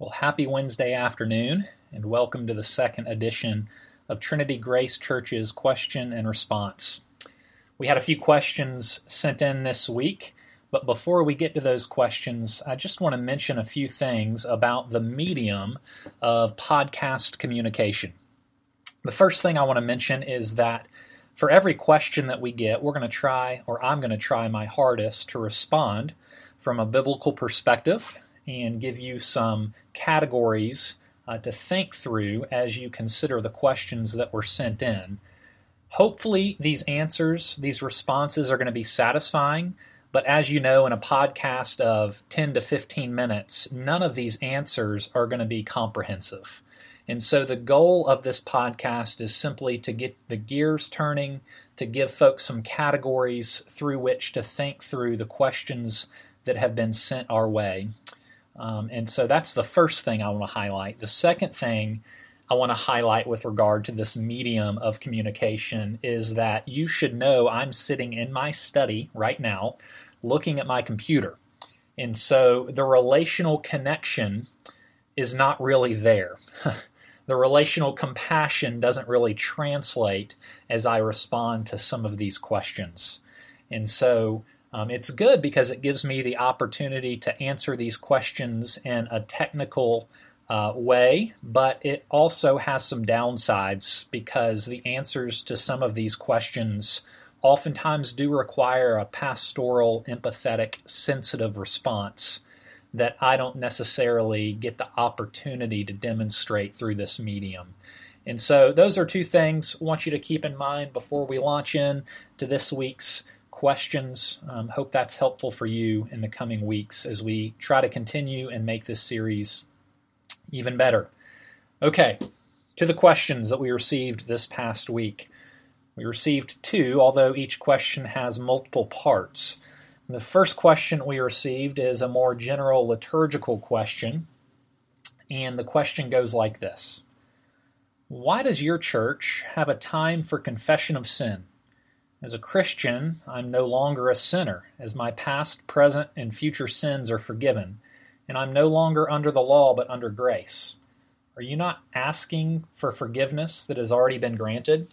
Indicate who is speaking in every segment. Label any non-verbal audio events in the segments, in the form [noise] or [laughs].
Speaker 1: Well, happy Wednesday afternoon, and welcome to the second edition of Trinity Grace Church's question and response. We had a few questions sent in this week, but before we get to those questions, I just want to mention a few things about the medium of podcast communication. The first thing I want to mention is that for every question that we get, we're going to try, or I'm going to try my hardest to respond from a biblical perspective and give you some categories uh, to think through as you consider the questions that were sent in. Hopefully, these answers, these responses are going to be satisfying. But as you know, in a podcast of 10 to 15 minutes, none of these answers are going to be comprehensive. And so the goal of this podcast is simply to get the gears turning, to give folks some categories through which to think through the questions that have been sent our way. Um, and so that's the first thing I want to highlight. The second thing I want to highlight with regard to this medium of communication is that you should know I'm sitting in my study right now looking at my computer. And so the relational connection is not really there. [laughs] the relational compassion doesn't really translate as I respond to some of these questions. And so um, it's good because it gives me the opportunity to answer these questions in a technical uh, way, but it also has some downsides because the answers to some of these questions oftentimes do require a pastoral, empathetic, sensitive response that I don't necessarily get the opportunity to demonstrate through this medium. And so, those are two things I want you to keep in mind before we launch in to this week's questions. Um, hope that's helpful for you in the coming weeks as we try to continue and make this series even better. Okay, to the questions that we received this past week. We received two, although each question has multiple parts. The first question we received is a more general liturgical question, and the question goes like this Why does your church have a time for confession of sin? As a Christian, I'm no longer a sinner, as my past, present, and future sins are forgiven, and I'm no longer under the law but under grace. Are you not asking for forgiveness that has already been granted?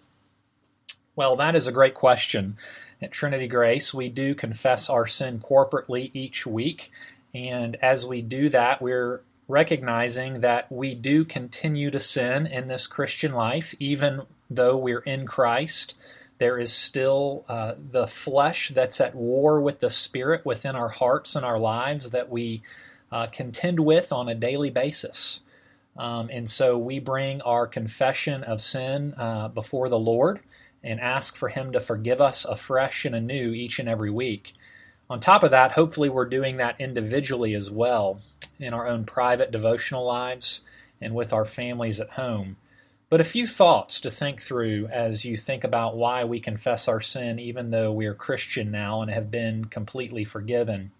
Speaker 1: Well, that is a great question. At Trinity Grace, we do confess our sin corporately each week, and as we do that, we're recognizing that we do continue to sin in this Christian life, even though we're in Christ. There is still uh, the flesh that's at war with the spirit within our hearts and our lives that we uh, contend with on a daily basis. Um, and so we bring our confession of sin uh, before the Lord and ask for Him to forgive us afresh and anew each and every week. On top of that, hopefully, we're doing that individually as well in our own private devotional lives and with our families at home. But a few thoughts to think through as you think about why we confess our sin even though we are Christian now and have been completely forgiven.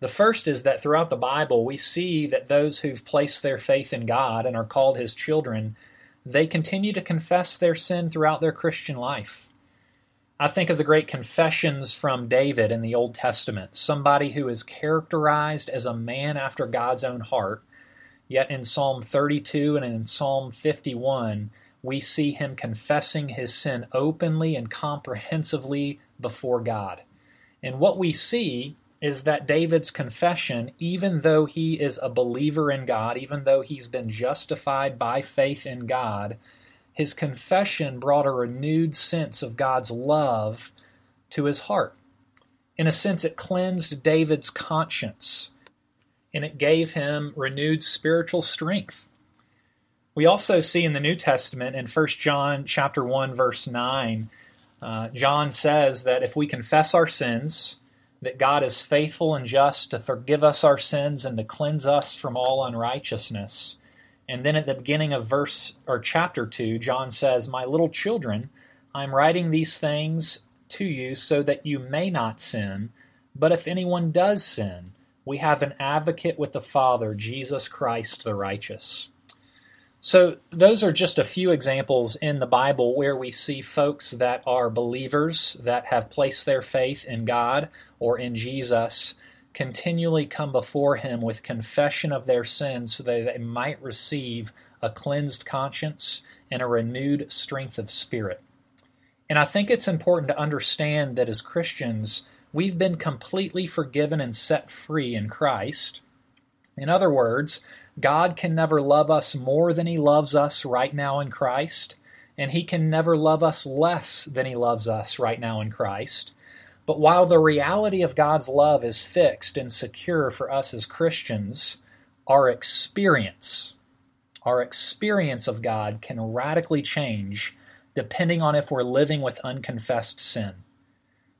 Speaker 1: The first is that throughout the Bible, we see that those who've placed their faith in God and are called His children, they continue to confess their sin throughout their Christian life. I think of the great confessions from David in the Old Testament, somebody who is characterized as a man after God's own heart Yet in Psalm 32 and in Psalm 51, we see him confessing his sin openly and comprehensively before God. And what we see is that David's confession, even though he is a believer in God, even though he's been justified by faith in God, his confession brought a renewed sense of God's love to his heart. In a sense, it cleansed David's conscience and it gave him renewed spiritual strength. We also see in the New Testament in 1 John chapter 1 verse 9, uh, John says that if we confess our sins, that God is faithful and just to forgive us our sins and to cleanse us from all unrighteousness. And then at the beginning of verse or chapter 2, John says, "My little children, I'm writing these things to you so that you may not sin, but if anyone does sin, we have an advocate with the Father, Jesus Christ the righteous. So, those are just a few examples in the Bible where we see folks that are believers that have placed their faith in God or in Jesus continually come before Him with confession of their sins so that they might receive a cleansed conscience and a renewed strength of spirit. And I think it's important to understand that as Christians, we've been completely forgiven and set free in Christ. In other words, God can never love us more than He loves us right now in Christ, and He can never love us less than He loves us right now in Christ. But while the reality of God's love is fixed and secure for us as Christians, our experience, our experience of God can radically change depending on if we're living with unconfessed sin.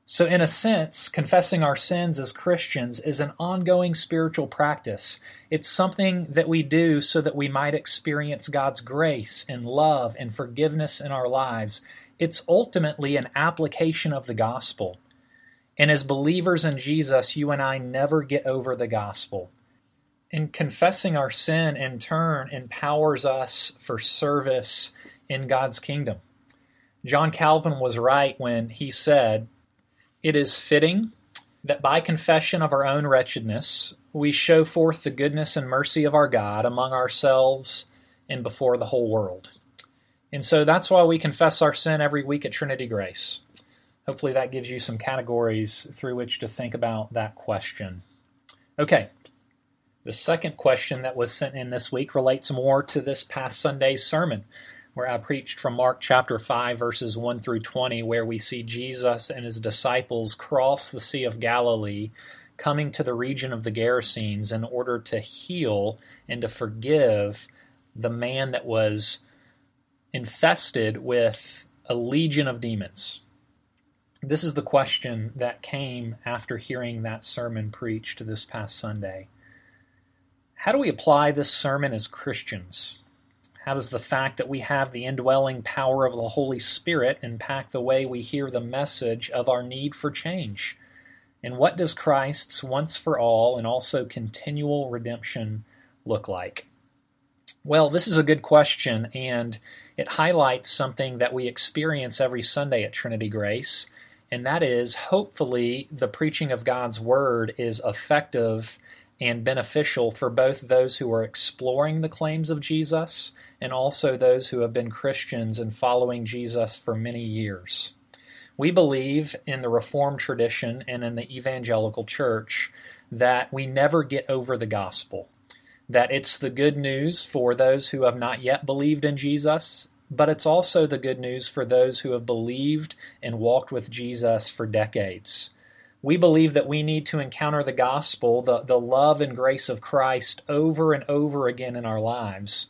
Speaker 1: So, in a sense, confessing our sins as Christians is an ongoing spiritual practice. It's something that we do so that we might experience God's grace and love and forgiveness in our lives. It's ultimately an application of the gospel. And as believers in Jesus, you and I never get over the gospel. And confessing our sin in turn empowers us for service in God's kingdom. John Calvin was right when he said, It is fitting that by confession of our own wretchedness, we show forth the goodness and mercy of our God among ourselves and before the whole world. And so that's why we confess our sin every week at Trinity Grace. Hopefully, that gives you some categories through which to think about that question. Okay, the second question that was sent in this week relates more to this past Sunday's sermon, where I preached from Mark chapter 5, verses 1 through 20, where we see Jesus and his disciples cross the Sea of Galilee, coming to the region of the Gerasenes in order to heal and to forgive the man that was infested with a legion of demons. This is the question that came after hearing that sermon preached this past Sunday. How do we apply this sermon as Christians? How does the fact that we have the indwelling power of the Holy Spirit impact the way we hear the message of our need for change? And what does Christ's once for all and also continual redemption look like? Well, this is a good question, and it highlights something that we experience every Sunday at Trinity Grace, and that is hopefully the preaching of God's Word is effective and beneficial for both those who are exploring the claims of Jesus and also those who have been Christians and following Jesus for many years. We believe in the Reformed tradition and in the evangelical church that we never get over the gospel, that it's the good news for those who have not yet believed in Jesus but it's also the good news for those who have believed and walked with Jesus for decades. We believe that we need to encounter the gospel, the, the love and grace of Christ, over and over again in our lives.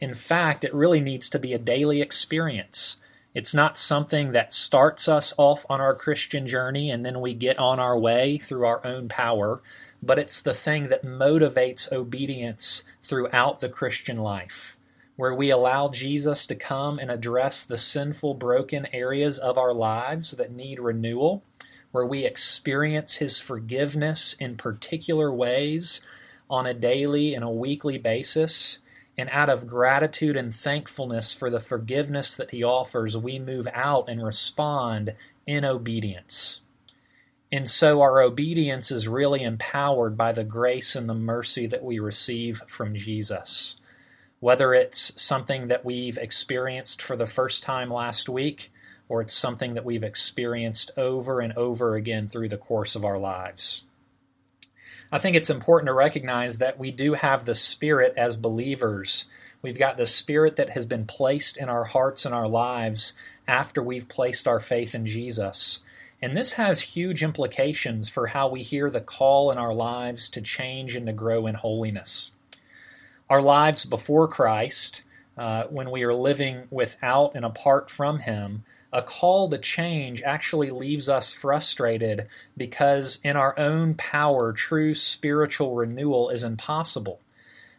Speaker 1: In fact, it really needs to be a daily experience. It's not something that starts us off on our Christian journey and then we get on our way through our own power, but it's the thing that motivates obedience throughout the Christian life where we allow Jesus to come and address the sinful, broken areas of our lives that need renewal, where we experience His forgiveness in particular ways on a daily and a weekly basis. And out of gratitude and thankfulness for the forgiveness that He offers, we move out and respond in obedience. And so our obedience is really empowered by the grace and the mercy that we receive from Jesus whether it's something that we've experienced for the first time last week or it's something that we've experienced over and over again through the course of our lives. I think it's important to recognize that we do have the Spirit as believers. We've got the Spirit that has been placed in our hearts and our lives after we've placed our faith in Jesus. And this has huge implications for how we hear the call in our lives to change and to grow in holiness our lives before Christ, uh, when we are living without and apart from Him, a call to change actually leaves us frustrated because in our own power, true spiritual renewal is impossible.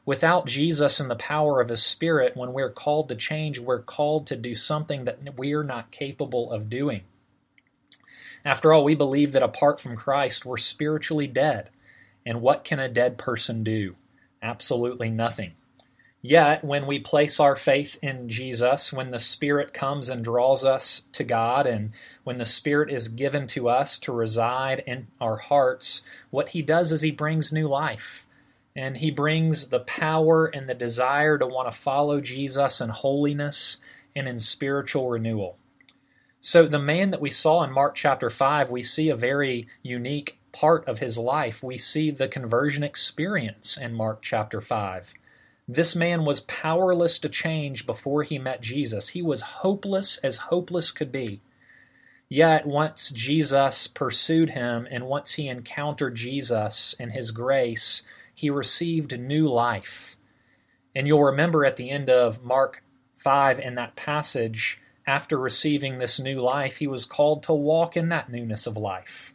Speaker 1: Without Jesus and the power of His Spirit, when we're called to change, we're called to do something that we're not capable of doing. After all, we believe that apart from Christ, we're spiritually dead. And what can a dead person do? Absolutely nothing. Yet, when we place our faith in Jesus, when the Spirit comes and draws us to God, and when the Spirit is given to us to reside in our hearts, what He does is He brings new life. And He brings the power and the desire to want to follow Jesus in holiness and in spiritual renewal. So, the man that we saw in Mark chapter 5, we see a very unique part of his life. We see the conversion experience in Mark chapter 5. This man was powerless to change before he met Jesus. He was hopeless as hopeless could be. Yet, once Jesus pursued him and once he encountered Jesus and his grace, he received new life. And you'll remember at the end of Mark 5 in that passage, after receiving this new life, he was called to walk in that newness of life.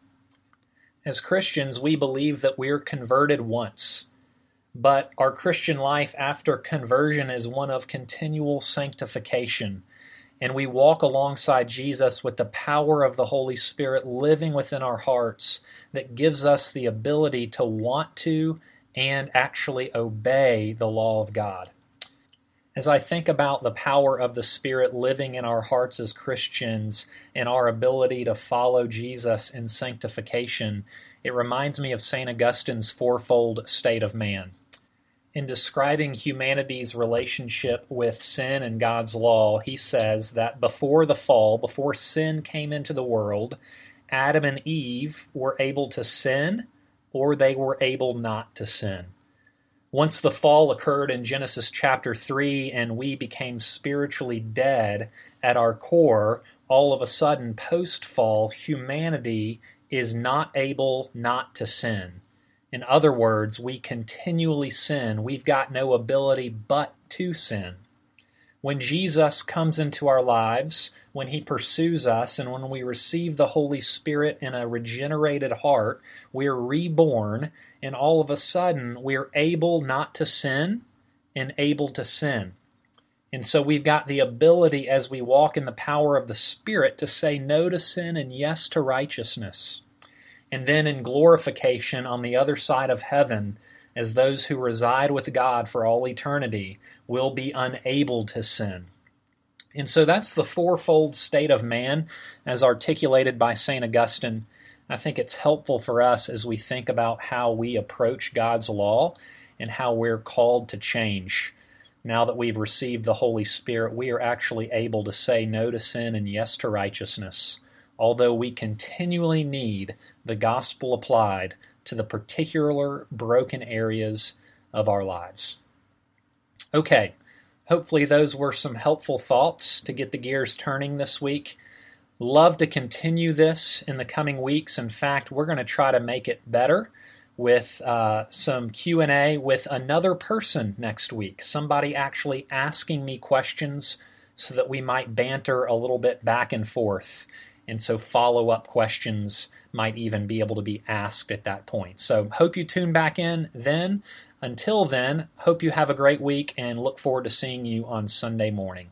Speaker 1: As Christians, we believe that we're converted once. But our Christian life after conversion is one of continual sanctification. And we walk alongside Jesus with the power of the Holy Spirit living within our hearts that gives us the ability to want to and actually obey the law of God. As I think about the power of the Spirit living in our hearts as Christians and our ability to follow Jesus in sanctification, it reminds me of St. Augustine's fourfold state of man in describing humanity's relationship with sin and God's law, he says that before the fall, before sin came into the world, Adam and Eve were able to sin or they were able not to sin. Once the fall occurred in Genesis chapter 3 and we became spiritually dead at our core, all of a sudden, post fall, humanity is not able not to sin. In other words, we continually sin. We've got no ability but to sin. When Jesus comes into our lives, when he pursues us, and when we receive the Holy Spirit in a regenerated heart, we're reborn, and all of a sudden we're able not to sin and able to sin. And so we've got the ability as we walk in the power of the Spirit to say no to sin and yes to righteousness and then in glorification on the other side of heaven, as those who reside with God for all eternity will be unable to sin. And so that's the fourfold state of man as articulated by St. Augustine. I think it's helpful for us as we think about how we approach God's law and how we're called to change. Now that we've received the Holy Spirit, we are actually able to say no to sin and yes to righteousness, although we continually need the gospel applied to the particular broken areas of our lives. Okay, hopefully, those were some helpful thoughts to get the gears turning this week. Love to continue this in the coming weeks. In fact, we're going to try to make it better with uh, some q&a with another person next week somebody actually asking me questions so that we might banter a little bit back and forth and so follow up questions might even be able to be asked at that point. So, hope you tune back in then. Until then, hope you have a great week and look forward to seeing you on Sunday morning.